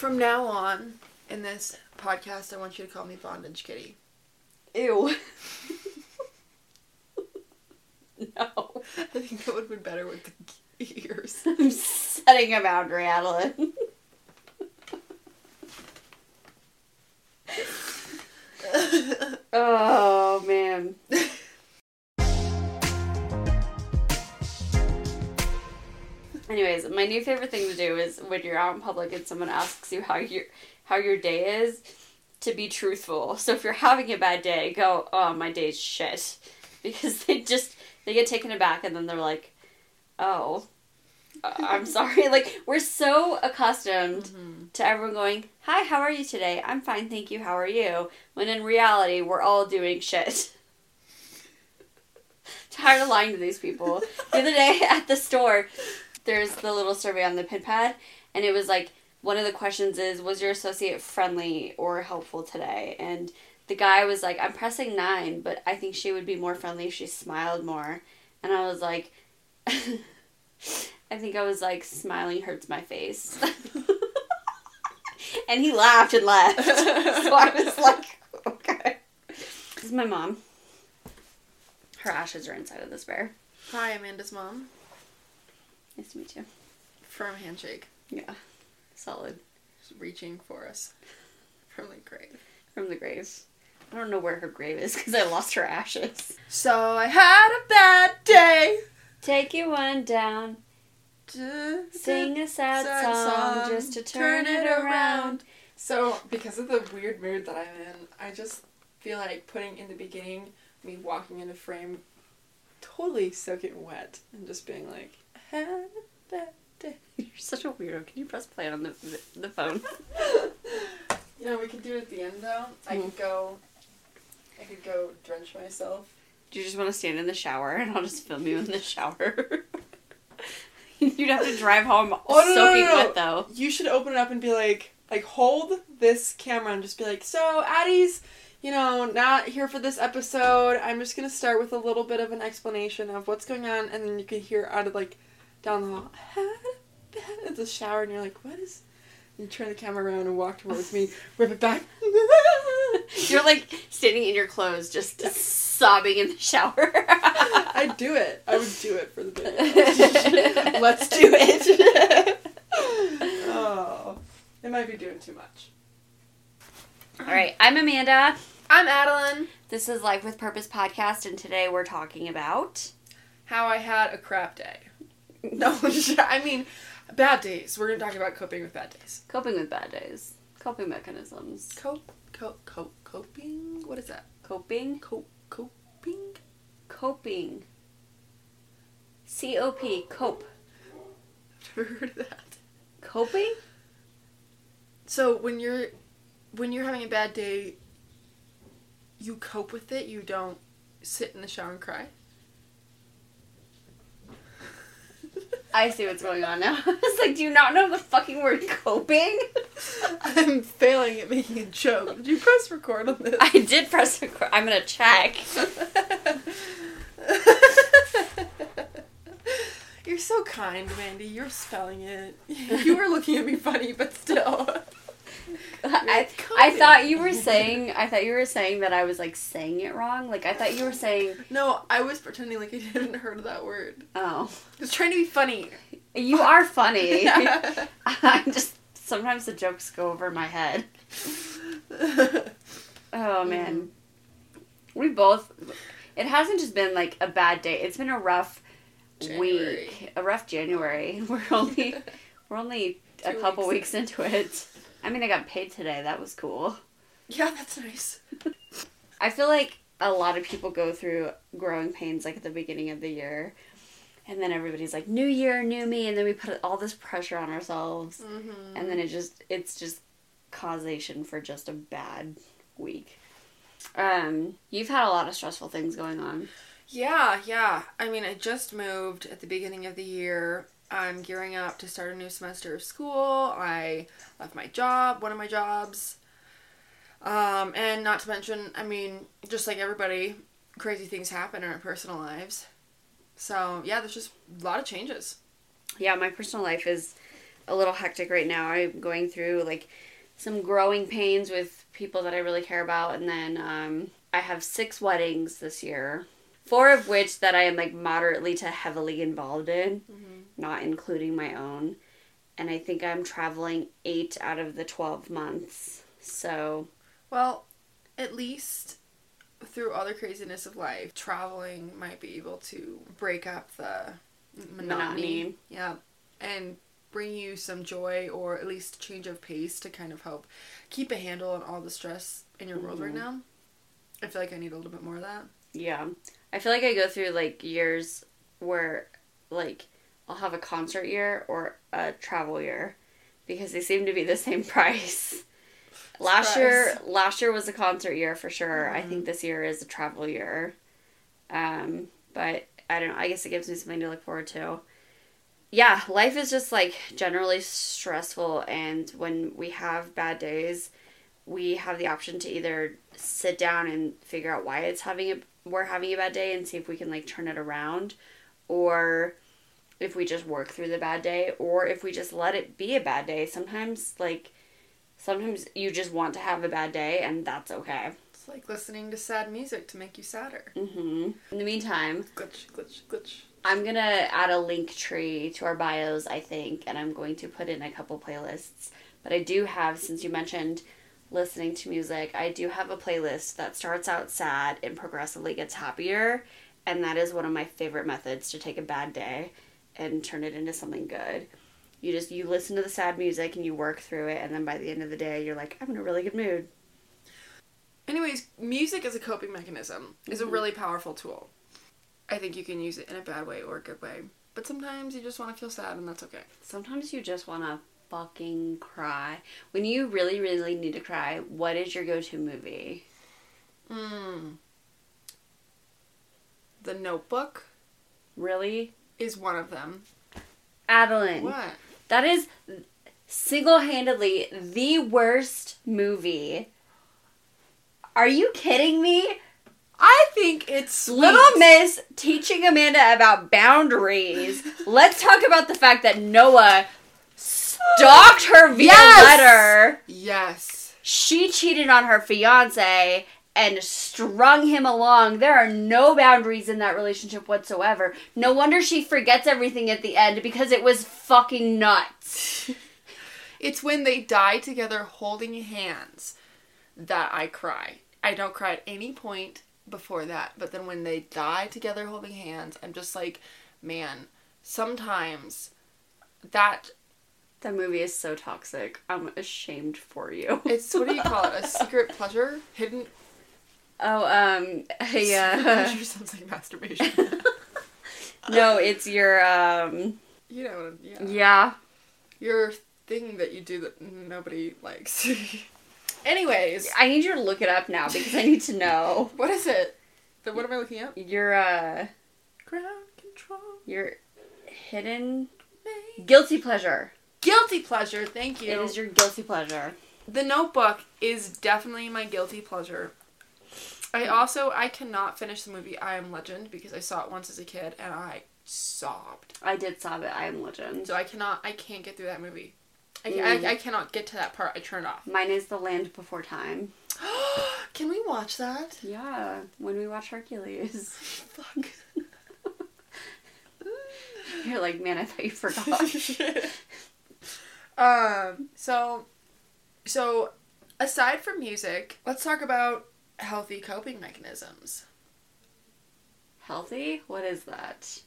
From now on, in this podcast, I want you to call me Bondage Kitty. Ew. no. I think that would have been better with the ears. I'm setting a boundary, Adalyn. oh man. Anyways, my new favorite thing to do is when you're out in public and someone asks you how your how your day is, to be truthful. So if you're having a bad day, go, "Oh, my day's shit," because they just they get taken aback and then they're like, "Oh, I'm sorry." Like we're so accustomed Mm-hmm. to everyone going, "Hi, how are you today?" "I'm fine, thank you. How are you?" When in reality, we're all doing shit. Tired of lying to these people. The other day at the store, there's the little survey on the pin pad, and it was like one of the questions is, "Was your associate friendly or helpful today?" And the guy was like, "I'm pressing nine, but I think she would be more friendly if she smiled more." And I was like, I think I was like, smiling hurts my face. and he laughed and left. so I was like, okay. This is my mom. Her ashes are inside of this bear. Hi, Amanda's mom. Nice to meet you. Firm handshake. Yeah. Solid. She's reaching for us from the grave. From the grave. I don't know where her grave is because I lost her ashes. So I had a bad day. Take you one down. Sing a sad, song, just to turn, it around. So, because of the weird mood that I'm in, I just feel like putting in the beginning me walking in a frame totally soaking wet and just being like, had a bad day. You're such a weirdo. Can you press play on the, the, phone? You know, we could do it at the end though. I could go, I could go drench myself. Do you just want to stand in the shower and I'll just film you in the shower? You'd have to drive home Oh, no, no, no, no. wet though. You should open it up and be like, like hold this camera and just be like, so Addie's, you know, not here for this episode. I'm just gonna start with a little bit of an explanation of what's going on, and then you can hear out of like down the hall, it's a shower, and you're like, what is? You turn the camera around and walk towards me, rip it back. You're like standing in your clothes, just sobbing in the shower. I'd do it. I would do it for the video. Let's do it. oh, it might be doing too much. All right, I'm Amanda. I'm Adalyn. This is Life with Purpose podcast, and today we're talking about How I had a crap day. No, I mean, bad days. We're gonna talk about coping with bad days. coping with bad days, coping mechanisms, Cope, cope, cope, coping. What is that? coping, Cope, coping. coping. C O P, cope, Never heard of that. coping. So when you're when you're having a bad day, you cope with it. You don't sit in the shower and cry. I see what's going on now. It's like, do you not know the fucking word coping? I'm failing at making a joke. Did you press record on this? I did press record. I'm gonna check. You're so kind, Mandy. You're spelling it. You were looking at me funny, but still. I, I thought you were saying I thought you were saying that I was like saying it wrong. Like I thought you were saying No, I was pretending like I hadn't heard that word. oh I was trying to be funny. you are funny. I just sometimes the jokes go over my head. Oh mm. man, we both. It hasn't just been like a bad day. It's been a rough January. week, a rough January. We're only we're only a Two couple weeks. weeks into it. I mean, I got paid today. That was cool. yeah, that's nice. I feel like a lot of people go through growing pains like at the beginning of the year. And then everybody's like, new year, new me. And then we put all this pressure on ourselves. Mm-hmm. And then it just, it's just causation for just a bad week. Um, you've had a lot of stressful things going on. Yeah, yeah. I mean, I just moved at the beginning of the year. I'm gearing up to start a new semester of school. I left my job, one of my jobs. Um, and not to mention, I mean, just like everybody, crazy things happen in our personal lives. So, yeah, there's just a lot of changes. Yeah, my personal life is a little hectic right now. I'm going through like some growing pains with people that I really care about, and then um, I have six weddings this year, four of which that I am like moderately to heavily involved in, not including my own. And I think I'm traveling eight out of the 12 months. So, Well, at least through all the craziness of life, traveling might be able to break up the monotony. Monotony. Yeah. And bring you some joy or at least change of pace to kind of help keep a handle on all the stress in your world right Mhm. now. I feel like I need a little bit more of that. yeah. I feel like I go through like years where like I'll have a concert year or a travel year because they seem to be the same price. Last year, last year was a concert year for sure. I think this year is a travel year. Um, but I don't know. I guess it gives me something to look forward to. Yeah, life is just like generally stressful, and when we have bad days, we have the option to either sit down and figure out why it's having a we're having a bad day and see if we can like turn it around, or if we just work through the bad day, or if we just let it be a bad day. Sometimes like sometimes you just want to have a bad day, and that's okay. It's like listening to sad music to make you sadder. hmm In the meantime, Glitch, glitch, glitch. I'm gonna add a Linktree to our bios, I think, and I'm going to put in a couple playlists. But I do have, since you mentioned listening to music, I do have a playlist that starts out sad and progressively gets happier, and that is one of my favorite methods to take a bad day and turn it into something good. You just you listen to the sad music and you work through it, and then by the end of the day, you're like, I'm in a really good mood. Anyways, music as a coping mechanism is a Mhm. really powerful tool. I think you can use it in a bad way or a good way. But sometimes you just want to feel sad and that's okay. Sometimes you just want to fucking cry. When you really, really need to cry, what is your go to movie? Mm. The Notebook Really? Is one of them. Adalyn. What? That is single handedly the worst movie. Are you kidding me? I think it's sweet. Little Miss teaching Amanda about boundaries. Let's talk about the fact that Noah stalked her via Yes! letter. Yes. She cheated on her fiance and strung him along. There are no boundaries in that relationship whatsoever. No wonder she forgets everything at the end because it was fucking nuts. It's when they die together holding hands that I cry. I don't cry at any point before that, but then when they die together holding hands, I'm just like, man, sometimes that That movie is so toxic. I'm ashamed for you. it's what do you call it? A secret pleasure? Hidden Oh, um, yeah. pleasure sounds like masturbation. no, it's your, um, you know, yeah. yeah. Your thing that you do that nobody likes. Anyways, I need you to look it up now because I need to know. what is it? The, what am I looking at? Your, uh, Ground control. your hidden guilty pleasure. Guilty pleasure. Thank you. It is your guilty pleasure. The Notebook is definitely my guilty pleasure. I also I cannot finish the movie I Am Legend because I saw it once as a kid and I sobbed. I did sob it. I am legend. So I cannot I can't get through that movie. I, Mm. I, I cannot get to that part. I turn it off. Mine is The Land Before Time. Can we watch that? Yeah, when we watch Hercules. Fuck. You're like, man, I thought you forgot. um. So, so aside from music, let's talk about healthy coping mechanisms. Healthy? What is that?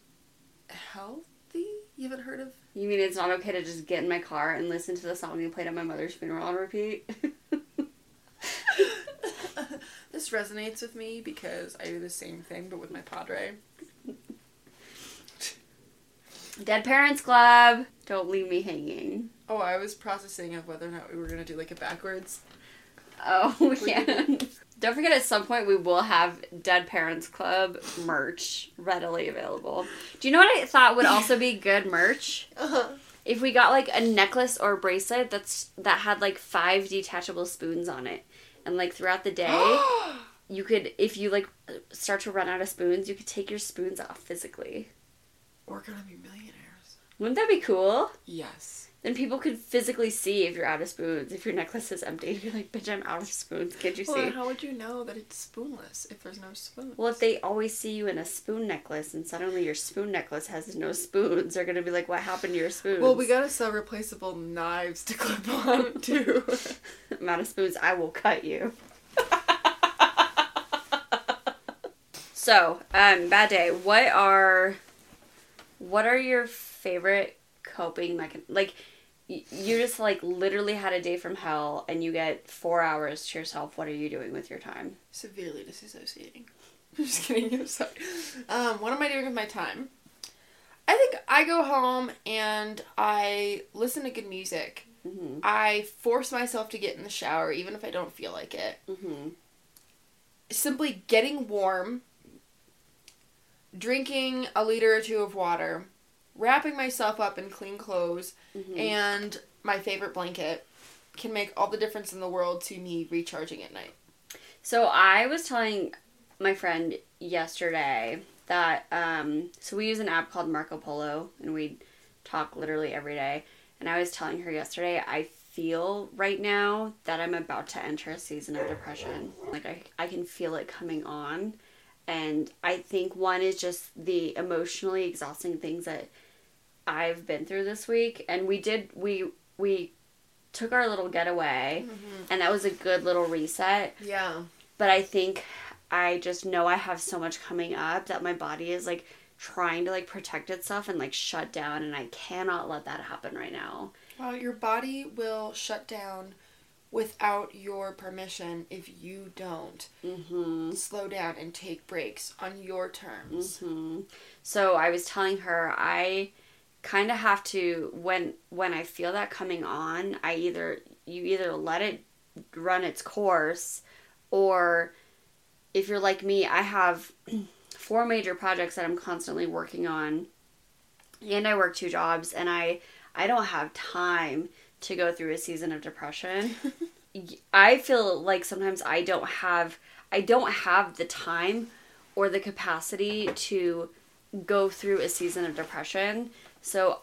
Healthy? You haven't heard of? You mean it's not okay to just get in my car and listen to the song you played at my mother's funeral on repeat? this resonates with me because I do the same thing, but with my padre. Dead Parents Club. Don't leave me hanging. Oh, I was processing of whether or not we were gonna do like a backwards. Oh, yeah. Don't forget, at some point, we will have Dead Parents Club merch readily available. Do you know what I thought would also be good merch? Uh-huh. If we got like a necklace or a bracelet that's that had like five detachable spoons on it, and like throughout the day, you could, if you like start to run out of spoons, you could take your spoons off physically. we're gonna be millionaires. Wouldn't that be cool? Yes. Then people could physically see if you're out of spoons. If your necklace is empty, you're like, bitch, I'm out of spoons. Can't you Well, see? then how would you know that it's spoonless if there's no spoon? Well, if they always see you in a spoon necklace and suddenly your spoon necklace has no spoons, they're gonna be like, "What happened to your spoons?" Well, we gotta sell replaceable knives to clip on too. amount of spoons, I will cut you. so, um, bad day. What are, what are your favorite coping mechanisms? Like, you just like literally had a day from hell, and you get four hours to yourself. What are you doing with your time? Severely disassociating. I'm just kidding. I'm sorry. Um, what am I doing with my time? I think I go home and I listen to good music. Mm-hmm. I force myself to get in the shower even if I don't feel like it. Mm-hmm. Simply getting warm, drinking a liter or two of water, wrapping myself up in clean clothes, Mm-hmm. and my favorite blanket can make all the difference in the world to me recharging at night. So I was telling my friend yesterday that um so we use an app called Marco Polo and we talk literally every day and I was telling her yesterday I feel right now that I'm about to enter a season of depression. Like I I can feel it coming on and I think one is just the emotionally exhausting things that I've been through this week and we did we we took our little getaway and that was a good little reset Yeah. but I think I just know I have so much coming up that my body is like trying to like protect itself and like shut down and I cannot let that happen right now. Well, your body will shut down without your permission if you don't Mhm. slow down and take breaks on your terms. Mhm. So I was telling her I kind of have to when when I feel that coming on, I either you either let it run its course or if you're like me, I have four major projects that I'm constantly working on and I work two jobs and I I don't have time to go through a season of depression. I feel like sometimes I don't have I don't have the time or the capacity to go through a season of depression. So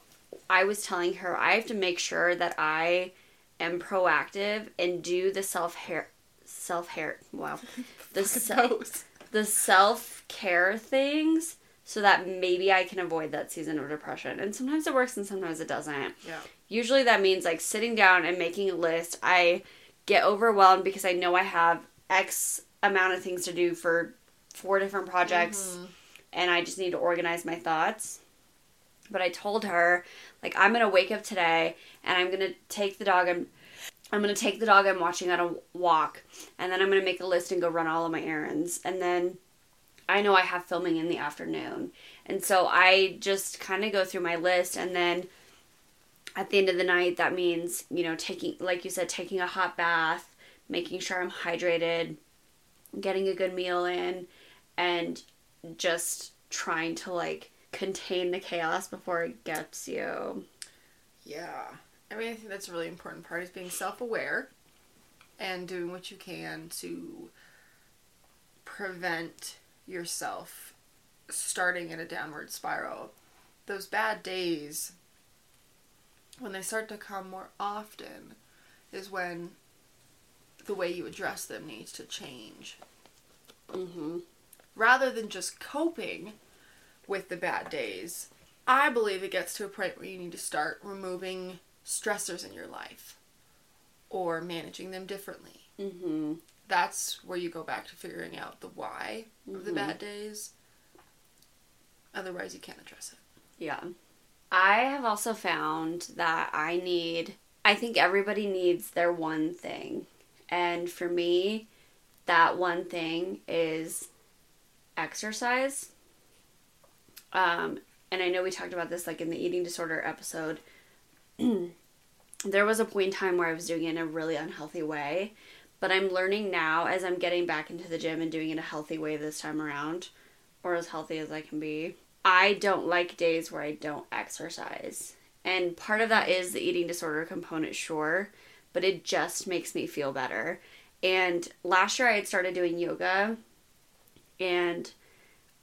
I was telling her I have to make sure that I am proactive and do the self hair self hair wow the se- the self care things so that maybe I can avoid that season of depression. And sometimes it works and sometimes it doesn't. Yeah. Usually that means like sitting down and making a list. I get overwhelmed because I know I have X amount of things to do for four different projects mm-hmm. and I just need to organize my thoughts. But I told her like I'm to wake up today and I'm to take the dog and I'm to take the dog I'm watching on a walk and then I'm to make a list and go run all of my errands and then I know I have filming in the afternoon. And so I just kind of go through my list and then at the end of the night that means, you know, taking like you said taking a hot bath, making sure I'm hydrated, getting a good meal in and just trying to like contain the chaos before it gets you. Yeah. I mean, I think that's a really important part is being self aware and doing what you can to prevent yourself starting in a downward spiral. Those bad days, when they start to come more often, is when the way you address them needs to change. Mhm. Rather than just coping with the bad days, I believe it gets to a point where you need to start removing stressors in your life or managing them differently. Mhm. That's where you go back to figuring out the why of the Mhm. bad days. Otherwise, you can't address it. Yeah. I have also found that I need, I think everybody needs their one thing. And for me, that one thing is exercise. Um, and I know we talked about this like in the eating disorder episode. there was a point in time where I was doing it in a really unhealthy way. But I'm learning now as I'm getting back into the gym and doing it a healthy way this time around, or as healthy as I can be. I don't like days where I don't exercise. And part of that is the eating disorder component, sure, but it just makes me feel better. And last year I had started doing yoga, and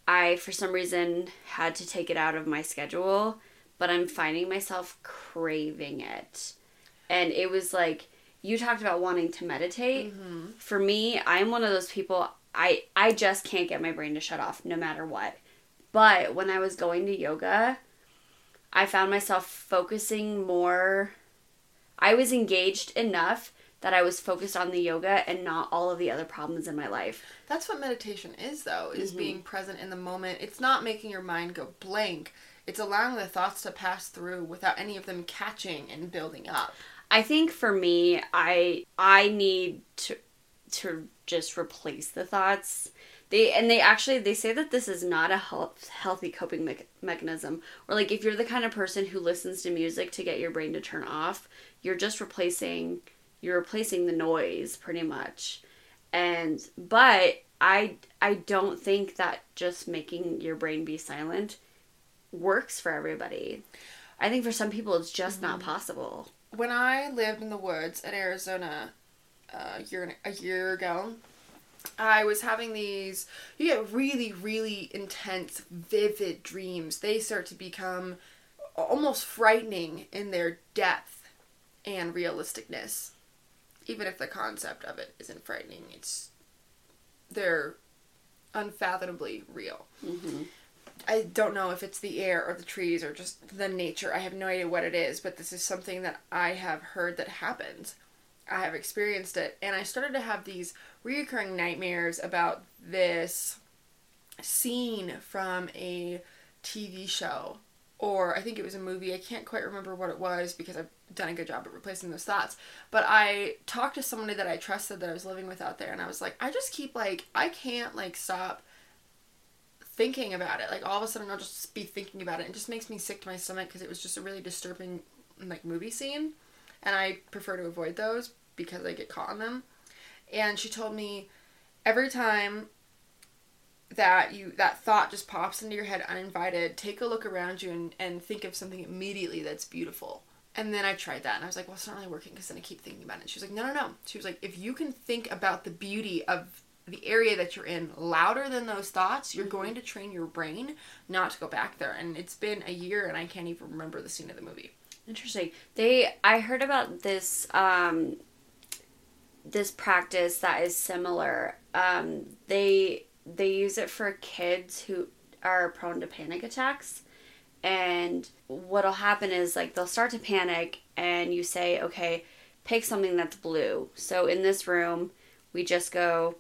I, for some reason, had to take it out of my schedule. but I'm finding myself craving it. And it was like you talked about wanting to meditate. Mm-hmm. For me, I'm one of those people I I just can't get my brain to shut off no matter what. But when I was going to yoga, I found myself focusing more I was engaged enough that I was focused on the yoga and not all of the other problems in my life. That's what meditation is, though, is Mhm. being present in the moment. It's not making your mind go blank. It's allowing the thoughts to pass through without any of them catching and building up. I think for me, I I need to to just replace the thoughts. They and they actually they say that this is not a health, healthy coping me- mechanism. Or like if you're the kind of person who listens to music to get your brain to turn off, you're just replacing you're replacing the noise pretty much. And but I I don't think that just making your brain be silent works for everybody. I think for some people it's just not possible. When I lived in the woods at Arizona uh, a year a year ago, I was having these. You get really, really intense, vivid dreams. They start to become almost frightening in their depth and realisticness. Even if the concept of it isn't frightening, it's they're unfathomably real. Mm-hmm. I don't know if it's the air or the trees or just the nature. I have no idea what it is, but this is something that I have heard that happens. I have experienced it, and I started to have these reoccurring nightmares about this scene from a TV show, or I think it was a movie. I can't quite remember what it was because I've done a good job at replacing those thoughts. But I talked to somebody that I trusted that I was living with out there, and I was like, I just keep like, I can't like stop thinking about it. Like all of a sudden, I'll just be thinking about it. It just makes me sick to my stomach because it was just a really disturbing like movie scene, and I prefer to avoid those because I get caught in them. And she told me every time that you that thought just pops into your head uninvited, take a look around you and, and think of something immediately that's beautiful. And then I tried that and I was like, well, it's not really working because then I keep thinking about it. And she was like, no, no, no. She was like, if you can think about the beauty of the area that you're in louder than those thoughts, you're going to train your brain not to go back there. And it's been a year and I can't even remember the scene of the movie. Interesting. They I heard about this um this practice that is similar. Um they they use it for kids who are prone to panic attacks. And what'll happen is like they'll start to panic and you say, "Okay, pick something that's blue." So in this room, we just go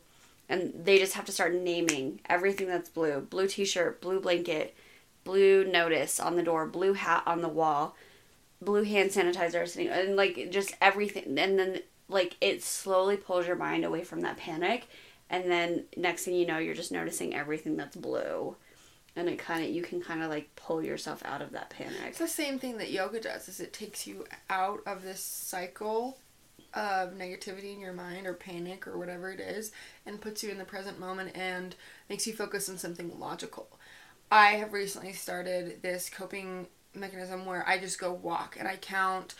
and they just have to start naming everything that's blue. Blue t-shirt, blue blanket, blue notice on the door, blue hat on the wall blue hand sanitizer sitting and like just everything and then like it slowly pulls your mind away from that panic and then next thing you know you're just noticing everything that's blue and it kind of you can kind of like pull yourself out of that panic It's the same thing that yoga does is it takes you out of this cycle of negativity in your mind or panic or whatever it is and puts you in the present moment and makes you focus on something logical. I have recently started this coping mechanism where I just go walk and I count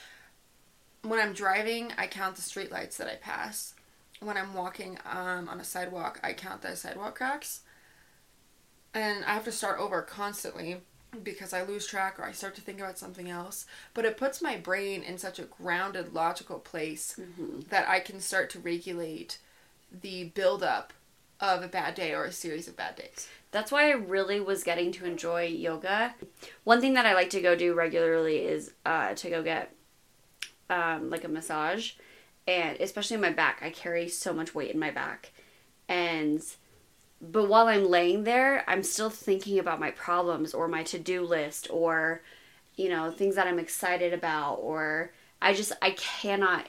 when I'm driving, I count the street lights that I pass. When I'm walking um, on a sidewalk, I count the sidewalk cracks. And I have to start over constantly because I lose track or I start to think about something else. But it puts my brain in such a grounded, logical place that I can start to regulate the buildup of a bad day or a series of bad days. that's why i really was getting to enjoy yoga one thing that i like to go do regularly is uh, to go get um, like a massage and especially in my back i carry so much weight in my back and but while i'm laying there i'm still thinking about my problems or my to-do list or you know things that i'm excited about or i just i cannot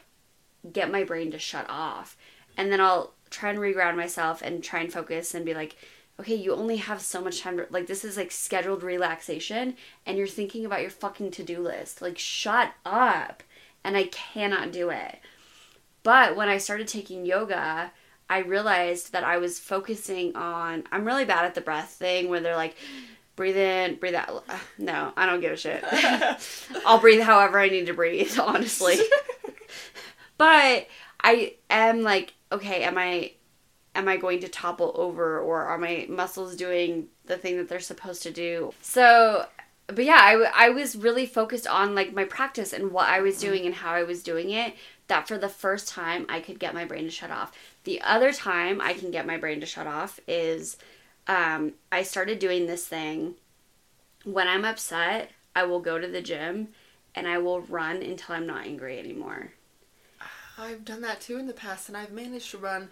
get my brain to shut off. And then i'll try and reground myself and try and focus and be like okay you only have so much time to, like this is like scheduled relaxation and you're thinking about your fucking to-do list. Like shut up. And i cannot do it. But when i started taking yoga i realized that i was focusing on i'm really bad at the breath thing where they're like breathe in breathe out no i don't give a shit i'll breathe however i need to breathe honestly but I am like, okay, am I am I going to topple over or are my muscles doing the thing that they're supposed to do? So but yeah, I, w- I was really focused on like my practice and what I was doing and how I was doing it. That for the first time I could get my brain to shut off. The other time I can get my brain to shut off is um, I started doing this thing. When I'm upset, I will go to the gym and I will run until I'm not angry anymore. I've done that too in the past, and I've managed to run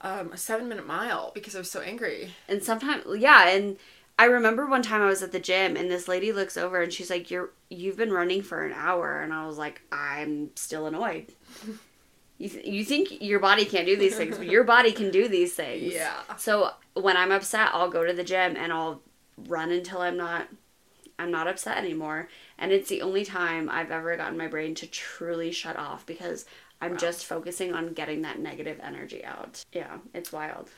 um, a seven minute mile because I was so angry. And sometimes, yeah, and I remember one time I was at the gym and this lady looks over and she's like, "You're you've been running for an hour," and I was like, "I'm still annoyed." you th- you think your body can't do these things, but your body can do these things. Yeah. So when I'm upset, I'll go to the gym and I'll run until I'm not I'm not upset anymore. And it's the only time I've ever gotten my brain to truly shut off because I'm Wow. just focusing on getting that negative energy out. Yeah, it's wild.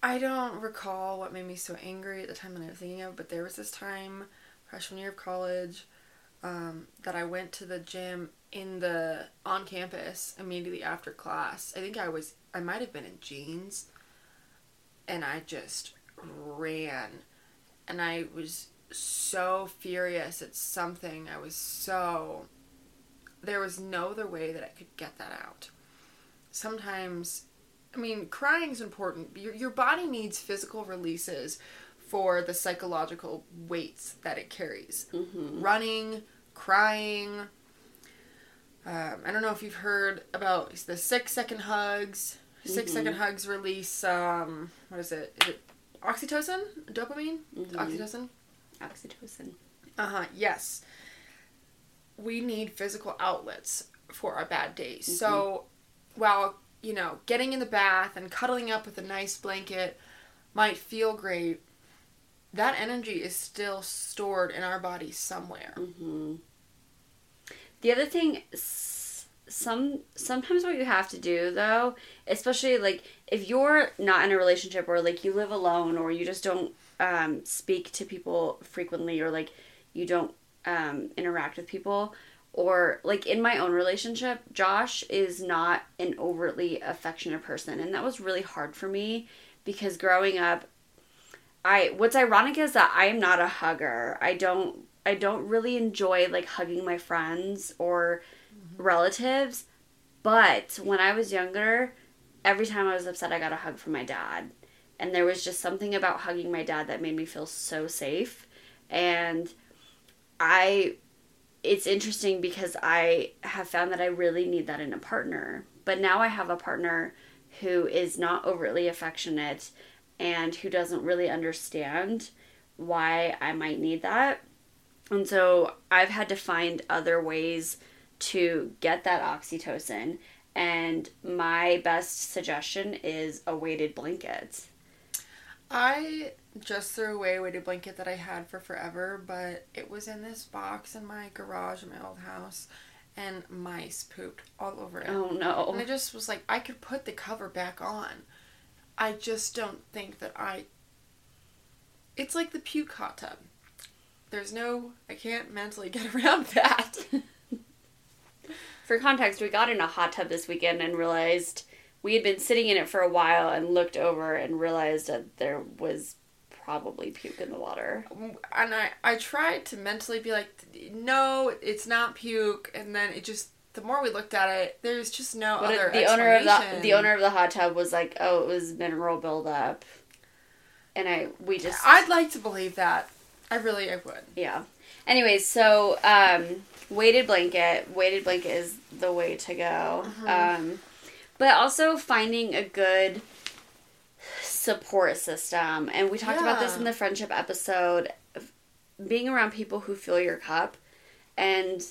I don't recall what made me so angry at the time that I was thinking of, but there was this time, freshman year of college, um, that I went to the gym in the on campus immediately after class. I think I was I might have been in jeans, and I just ran, and I was so furious at something. I was so there was no other way that I could get that out. Sometimes I mean, crying is important. Your, your body needs physical releases for the psychological weights that it carries. Mm-hmm. Running, crying. Um, I don't know if you've heard about the six second hugs. 6 Mhm. second hugs release, um, what is it? Is it oxytocin? Dopamine? Mhm. Oxytocin? Oxytocin. Uh huh. Yes. We need physical outlets for our bad days. So, while you know, getting in the bath and cuddling up with a nice blanket might feel great, that energy is still stored in our bodies somewhere. hmm The other thing, some sometimes what you have to do though, especially like if you're not in a relationship or like you live alone or you just don't um, speak to people frequently or like you don't um, interact with people or like in my own relationship, Josh is not an overtly affectionate person, and that was really hard for me because growing up I what's ironic is that I am not a hugger. I don't I don't really enjoy like hugging my friends or mm-hmm. relatives. But when I was younger, every time I was upset I got a hug from my dad. And there was just something about hugging my dad that made me feel so safe. And I it's interesting because I have found that I really need that in a partner. But now I have a partner who is not overtly affectionate and who doesn't really understand why I might need that. And so I've had to find other ways to get that oxytocin. And my best suggestion is a weighted blanket. I just threw away a weighted blanket that I had for forever, but it was in this box in my garage in my old house, and mice pooped all over it. Oh no. And. I just was like, I could put the cover back on. I just don't think that I. It's like the puke hot tub. There's no. I can't mentally get around that. For context, we got in a hot tub this weekend and realized we had been sitting in it for a while and looked over and realized that there was probably puke in the water. and I, I tried to mentally be like, no, it's not puke. And then it just. The more we looked at it, there's just no But other it- the owner of the the owner of the hot tub was like, "Oh, it was mineral buildup," and I we just I'd like to believe that. I really, I would. yeah. Anyways, so um, weighted blanket, weighted blanket is the way to go. Um, but also finding a good support system, and we talked about this in the friendship episode. Being around people who fill your cup, and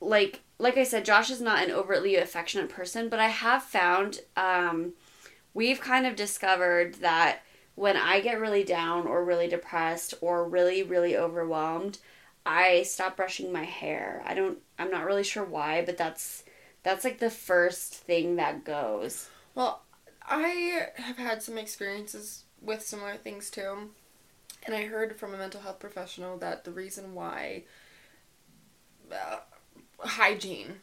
like like I said, Josh is not an overtly affectionate person, but I have found um, we've kind of discovered that when I get really down or really depressed or really really overwhelmed, I stop brushing my hair. I don't I'm not really sure why, but that's that's like the first thing that goes. Well, I have had some experiences with similar things too. And I heard from a mental health professional that the reason why uh, hygiene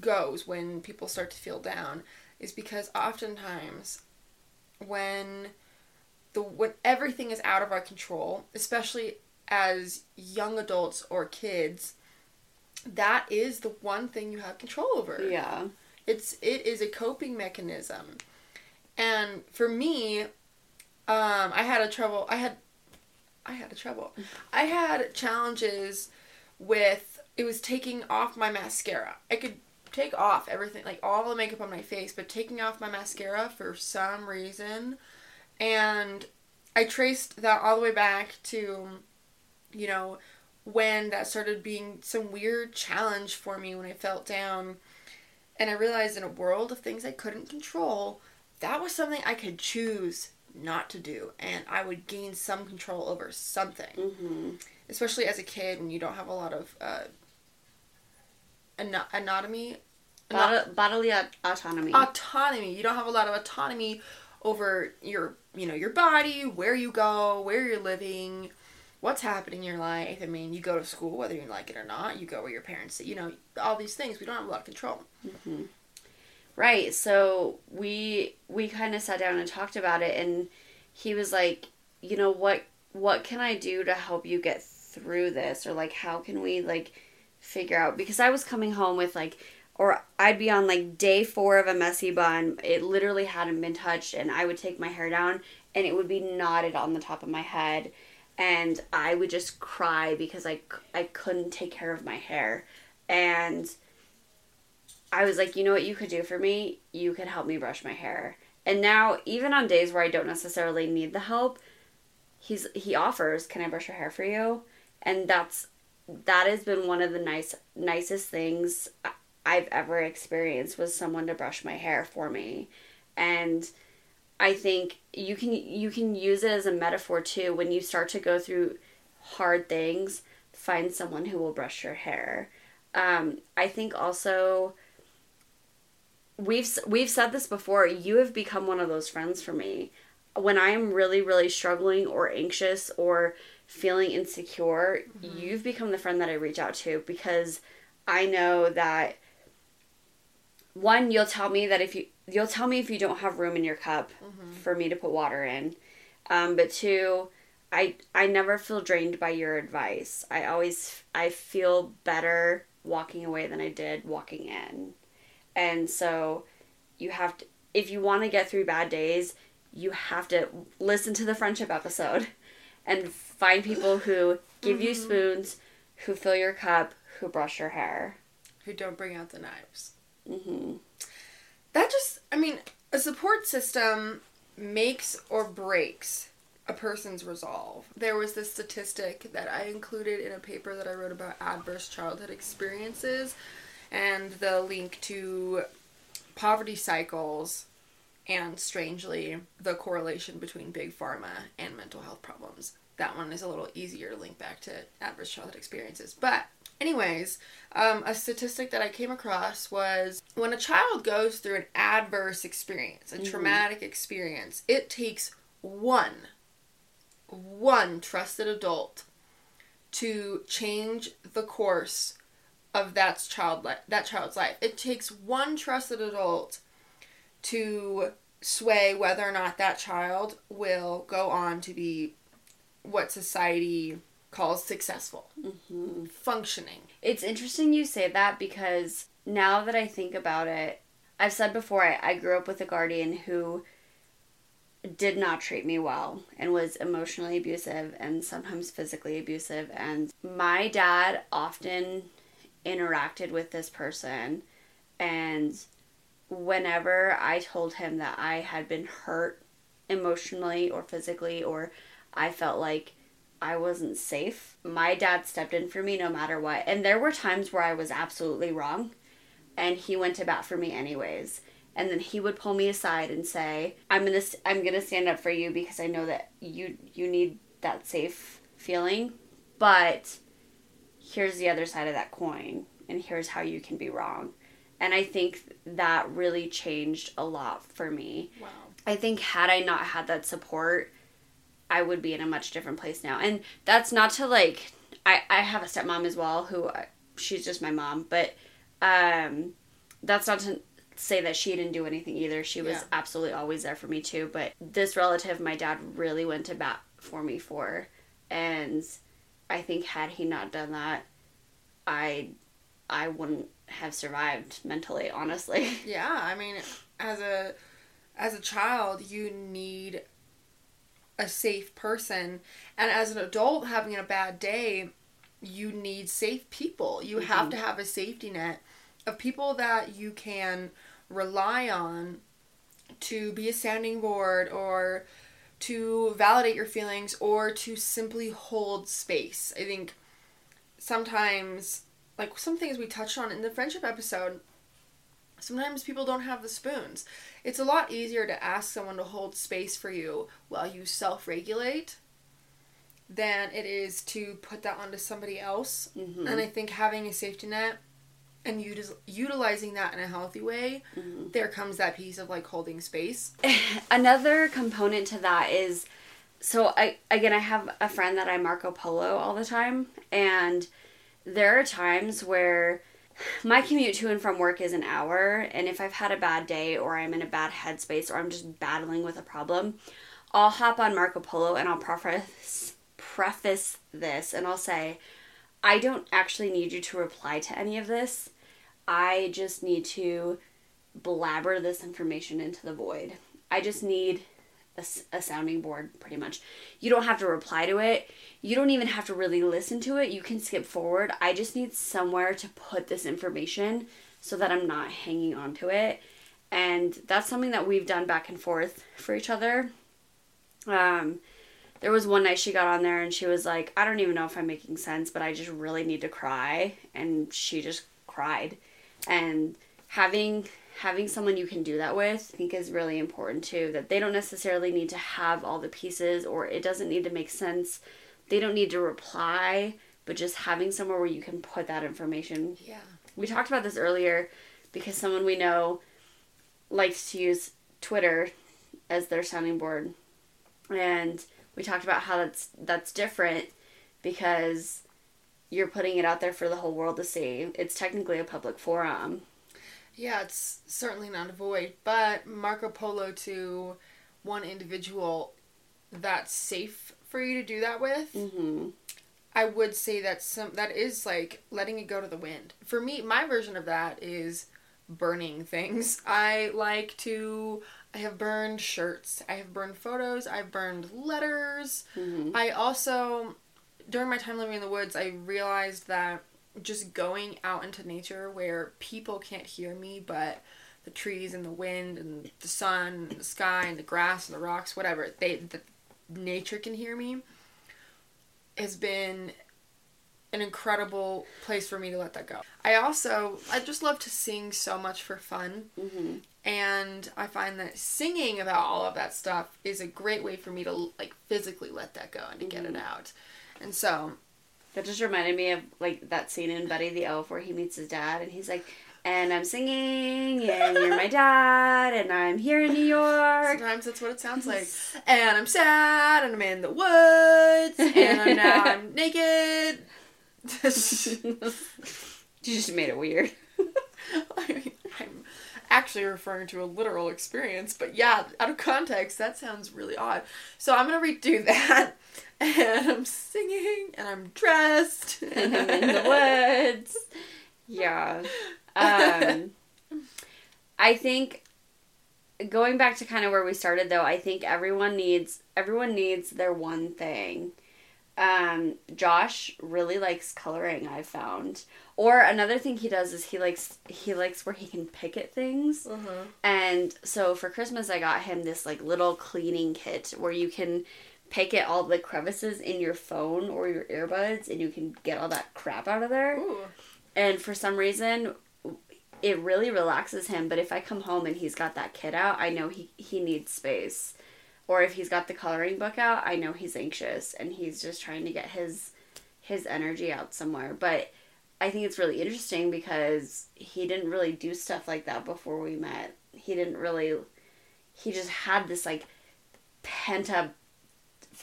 goes when people start to feel down is because oftentimes when the when everything is out of our control, especially as young adults or kids, that is the one thing you have control over. Yeah. It's it is a coping mechanism. And for me, um, I had a trouble I had I had a trouble. I had challenges with it was taking off my mascara. I could take off everything, like all the makeup on my face, but taking off my mascara for some reason. And I traced that all the way back to, you know, when that started being some weird challenge for me when I felt down. And I realized in a world of things I couldn't control, that was something I could choose not to do. And I would gain some control over something. Mm-hmm. Especially as a kid when you don't have a lot of uh, ana- anatomy. Bod- bodily aut- autonomy. autonomy. You don't have a lot of autonomy over your, you know, your body, where you go, where you're living, what's happening in your life. I mean, you go to school whether you like it or not. You go where your parents, you know, all these things. We don't have a lot of control. Mm-hmm. Right. So we we kind of sat down and talked about it, and he was like, you know what what can I do to help you get through this, or like how can we like figure out because I was coming home with like. Or I'd be on like day four of a messy bun. It literally hadn't been touched, and I would take my hair down, and it would be knotted on the top of my head, and I would just cry because I, I couldn't take care of my hair, and I was like, you know what you could do for me? You could help me brush my hair. And now, even on days where I don't necessarily need the help, he's he offers, "Can I brush your hair for you?" And that's that has been one of the nice nicest things uh, I've ever experienced was someone to brush my hair for me. And I think you can you can use it as a metaphor too when you start to go through hard things, find someone who will brush your hair. Um, I think also we've we've said this before you have become one of those friends for me when i am really really struggling or anxious or feeling insecure mm-hmm. you've become the friend that i reach out to because i know that one you'll tell me that if you you'll tell me if you don't have room in your cup mm-hmm. for me to put water in um, but two i i never feel drained by your advice i always i feel better walking away than i did walking in and so you have to, if you want to get through bad days, you have to listen to the friendship episode and find people who give mm-hmm. you spoons, who fill your cup, who brush your hair, who don't bring out the knives. Mm-hmm. That just, I mean, a support system makes or breaks a person's resolve. There was this statistic that I included in a paper that I wrote about adverse childhood experiences and the link to poverty cycles and strangely the correlation between big pharma and mental health problems. That one is a little easier to link back to adverse childhood experiences. But anyways, um, a statistic that I came across was when a child goes through an adverse experience, a mm-hmm. traumatic experience, it takes one, one trusted adult to change the course of that child li- that child's life. It takes one trusted adult to sway whether or not that child will go on to be what society calls successful, mm-hmm. functioning. It's interesting you say that because now that I think about it, I've said before I, I grew up with a guardian who did not treat me well and was emotionally abusive and sometimes physically abusive and my dad often interacted with this person and whenever I told him that I had been hurt emotionally or physically or I felt like I wasn't safe, my dad stepped in for me no matter what. And there were times where I was absolutely wrong and he went to bat for me anyways. And then he would pull me aside and say, "I'm going to I'm going to stand up for you because I know that you you need that safe feeling, but here's the other side of that coin and here's how you can be wrong. And I think that really changed a lot for me. Wow. I think had I not had that support, I would be in a much different place now. And that's not to like I I have a stepmom as well who uh, she's just my mom, but um that's not to say that she didn't do anything either. She was yeah. absolutely always there for me too, but this relative my dad really went to bat for me for and I think had he not done that, I I wouldn't have survived mentally, honestly. Yeah, I mean, as a as a child, you need a safe person, and as an adult having a bad day, you need safe people. You have Mhm. to have a safety net of people that you can rely on to be a sounding board or to validate your feelings or to simply hold space. I think sometimes like some things we touched on in the friendship episode sometimes people don't have the spoons. It's a lot easier to ask someone to hold space for you while you self-regulate than it is to put that onto somebody else. Hmm and i think having a safety net and utilizing that in a healthy way Mhm. there comes that piece of like holding space. Another component to that is so I again I have a friend that I Marco Polo all the time and there are times where my commute to and from work is an hour and if I've had a bad day or I'm in a bad headspace or I'm just battling with a problem, I'll hop on Marco Polo and I'll preface preface this and I'll say I don't actually need you to reply to any of this. I just need to blabber this information into the void. I just need a, a sounding board, pretty much. You don't have to reply to it. You don't even have to really listen to it. You can skip forward. I just need somewhere to put this information so that I'm not hanging on to it. And that's something that we've done back and forth for each other. Um, there was one night she got on there and she was like, I don't even know if I'm making sense, but I just really need to cry. And she just cried. And having having someone you can do that with I think is really important too. That they don't necessarily need to have all the pieces or it doesn't need to make sense. They don't need to reply, but just having somewhere where you can put that information yeah we talked about this earlier because someone we know likes to use Twitter as their sounding board. And we talked about how that's that's different because you're putting it out there for the whole world to see. It's technically a public forum. Yeah, it's certainly not a void, but Marco Polo to one individual that's safe for you to do that with. Mhm. I would say that some that is like letting it go to the wind. For me, my version of that is burning things. I like to I have burned shirts, I have burned photos, I've burned letters. Mhm. I also during my time living in the woods, I realized that just going out into nature where people can't hear me but the trees and the wind and the sun and the sky and the grass and the rocks whatever they the nature can hear me has been an incredible place for me to let that go. I also I just love to sing so much for fun Mhm. and I find that singing about all of that stuff is a great way for me to like physically let that go and to get it out. And so, That just reminded me of like that scene in Buddy the Elf where he meets his dad and he's like, and I'm singing and you're my dad and I'm here in New York. sometimes that's what it sounds like. And I'm sad and I'm in the woods and I'm now I'm naked. you just made it weird. I mean, I'm actually referring to a literal experience, but yeah, out of context, that sounds really odd. So I'm gonna redo that, and I'm singing, and I'm dressed, and I'm in the woods. Yeah. Um, I think going back to kind of where we started though, I think everyone needs everyone needs their one thing. Um, Josh really likes coloring, I've found. Or another thing he does is he likes he likes where he can pick at things. Uh-huh. And so for Christmas, I got him this like little cleaning kit where you can pick at all the crevices in your phone or your earbuds and you can get all that crap out of there. Ooh. And for some reason, it really relaxes him. But if I come home and he's got that kit out, I know he, he needs space. Or if he's got the coloring book out, I know he's anxious and he's just trying to get his his energy out somewhere. But I think it's really interesting because he didn't really do stuff like that before we met. He didn't really he just had this like pent up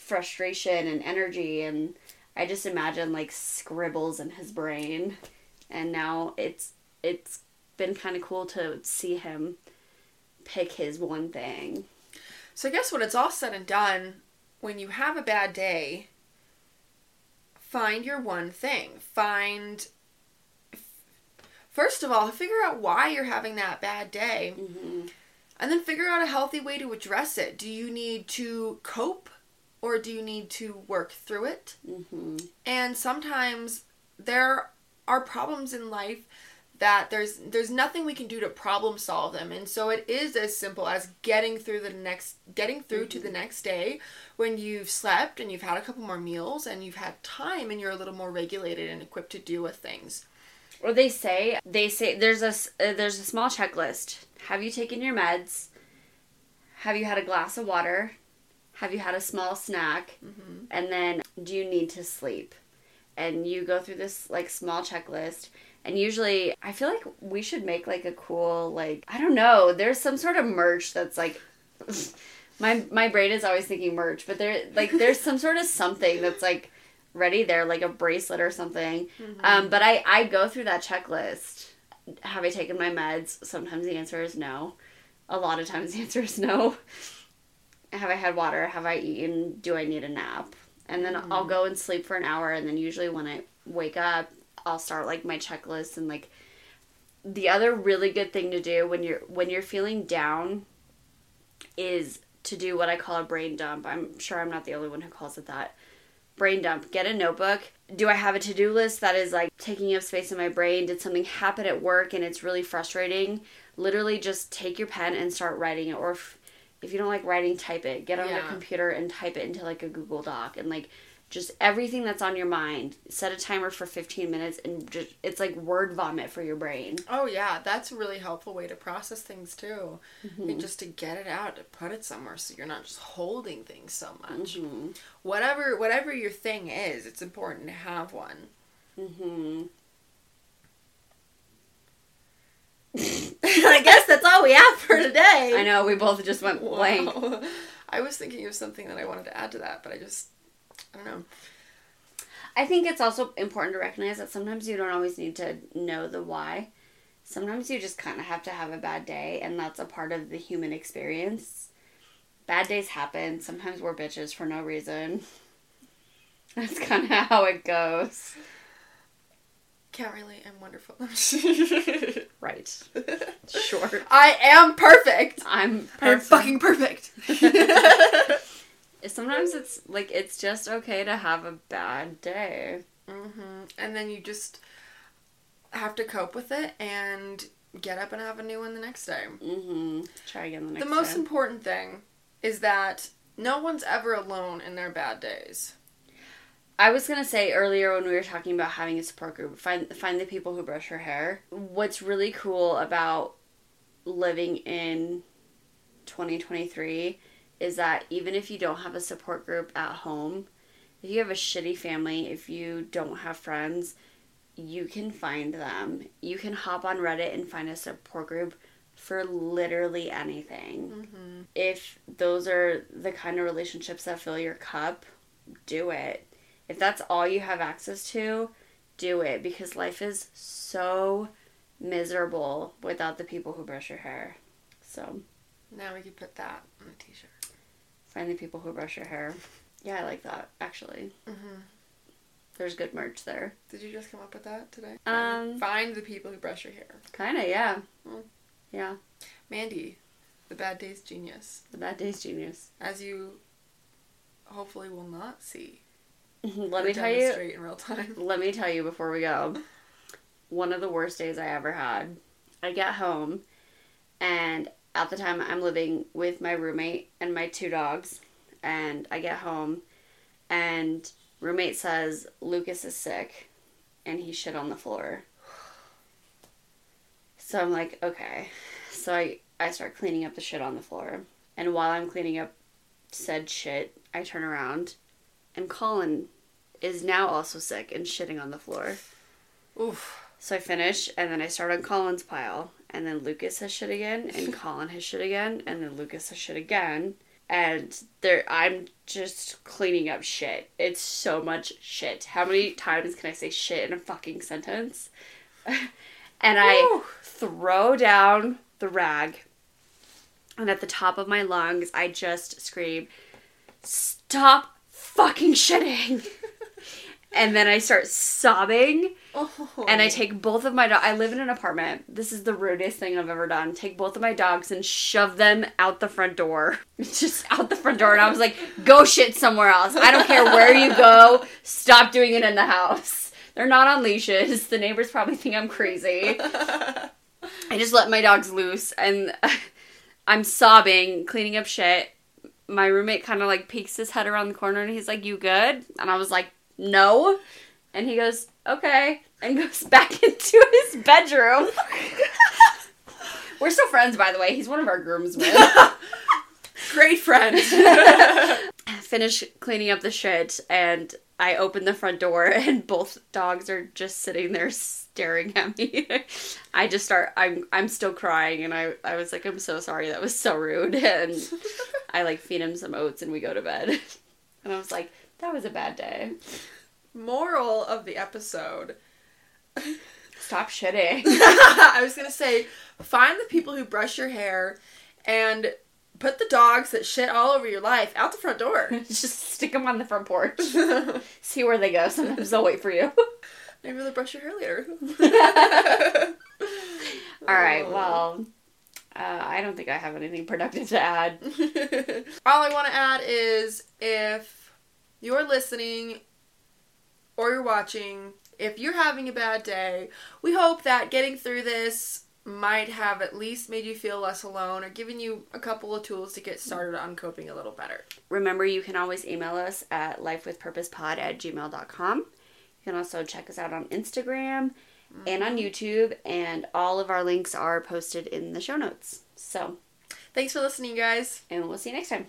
frustration and energy and I just imagine like scribbles in his brain and now it's it's been kind of cool to see him pick his one thing. So I guess when it's all said and done, when you have a bad day, find your one thing. Find First of all, figure out why you're having that bad day. Mm-hmm. And then figure out a healthy way to address it. Do you need to cope or do you need to work through it? Mm-hmm. And sometimes there are problems in life that there's there's nothing we can do to problem solve them and so it is as simple as getting through the next getting through to the next day when you've slept and you've had a couple more meals and you've had time and you're a little more regulated and equipped to deal with things Or they say they say there's a uh, there's a small checklist. Have you taken your meds? Have you had a glass of water? Have you had a small snack? mm-hmm. And then do you need to sleep? And you go through this like small checklist. And usually, I feel like we should make like a cool like I don't know. There's some sort of merch that's like my my brain is always thinking merch, but there like there's some sort of something that's like ready there, like a bracelet or something. Um, but I I go through that checklist. Have I taken my meds? Sometimes the answer is no. A lot of times the answer is no. Have I had water? Have I eaten? Do I need a nap? And then I'll mm. go and sleep for an hour, and then usually when I wake up, I'll start like my checklist and like the other really good thing to do when you're when you're feeling down is to do what I call a brain dump. I'm sure I'm not the only one who calls it that. Brain dump. Get a notebook. Do I have a to-do list that is like taking up space in my brain? Did something happen at work and it's really frustrating? Literally just take your pen and start writing it or if, if you don't like writing, type it. Get on your Yeah. computer and type it into like a Google Doc and like just everything that's on your mind. Set a timer for 15 minutes and just it's like word vomit for your brain. oh yeah that's a really helpful way to process things too Mm-hmm. And just to get it out to put it somewhere so you're not just holding things so much Mhm. whatever whatever your thing is it's important to have one Mhm. I guess that's all we have for today. I know we both just went blank. I was thinking of something that I wanted to add to that, but I just, I don't know. I think it's also important to recognize that sometimes you don't always need to know the why. Sometimes you just kind of have to have a bad day, and that's a part of the human experience. Bad days happen. Sometimes we're bitches for no reason. That's kind of how it goes. Can't relate. I'm wonderful. Right. Sure. I am perfect. I'm I'm perfect. fucking perfect. Sometimes it's like it's just okay to have a bad day. hmm And then you just have to cope with it and get up and have a new one the next day. Mm-hmm. Try again the next the most time. important thing is that no one's ever alone in their bad days. I was gonna say earlier when we were talking about having a support group, find find the people who brush your hair. What's really cool about living in 2023 is that even if you don't have a support group at home, if you have a shitty family, if you don't have friends, you can find them. You can hop on Reddit and find a support group for literally anything. Mm-hmm. If those are the kind of relationships that fill your cup, do it. If that's all you have access to, do it because life is so miserable without the people who brush your hair. So, Now we could put that on a t-shirt. find the people who brush your hair. Yeah, I like that actually. Mm-hmm. There's good merch there. Did you just come up with that today? Um, Find the people who brush your hair. Kind of, yeah. Mm. Yeah. Mandy, the bad days genius, The bad day's genius. as you hopefully will not see. Let me tell you. in real time. Let me tell you before we go. One of the worst days I ever had. I get home, and at the time I'm living with my roommate and my two dogs. And I get home, and roommate says Lucas is sick, and he shit on the floor. So I'm like, okay. So I I start cleaning up the shit on the floor, and while I'm cleaning up said shit, I turn around, and Colin is now also sick and shitting on the floor. Oof. So I finish, and then I start on Colin's pile, and then Lucas has shit again, and Colin has shit again, and then Lucas has shit again, and there I'm just cleaning up shit. It's so much shit. How many times can I say shit in a fucking sentence? and I Whew. throw down the rag, and at the top of my lungs, I just scream, "Stop fucking shitting!" and then I start sobbing. Oh. And I take both of my dogs. I live in an apartment. This is the rudest thing I've ever done. Take both of my dogs and shove them out the front door. Just out the front door. And I was like, go shit somewhere else. I don't care where you go. Stop doing it in the house. They're not on leashes. The neighbors probably think I'm crazy. I just let my dogs loose and I'm sobbing, cleaning up shit. My roommate kind of like peeks his head around the corner and he's like, You good? And I was like, No. And he goes, Okay. And goes back into his bedroom. We're still friends, by the way. He's one of our groomsmen. Great friend. Finish cleaning up the shit and I open the front door and both dogs are just sitting there staring at me. I just start I'm I'm still crying and I I was like I'm so sorry that was so rude and I like feed him some oats and we go to bed. And I was like that was a bad day. Moral of the episode. Stop shitting. I was gonna say, find the people who brush your hair and put the dogs that shit all over your life out the front door. just stick them on the front porch. See where they go. Sometimes they'll wait for you. Maybe they'll brush your hair later. All right. Well, uh, I don't think I have anything productive to add. All I want to add is if you're listening or you're watching, if you're having a bad day, we hope that getting through this might have at least made you feel less alone or given you a couple of tools to get started on coping a little better. Remember, you can always email us at lifewithpurposepod at gmail.com. You can also check us out on Instagram and on YouTube, and all of our links are posted in the show notes. So, Thanks for listening, guys. and we'll see you next time.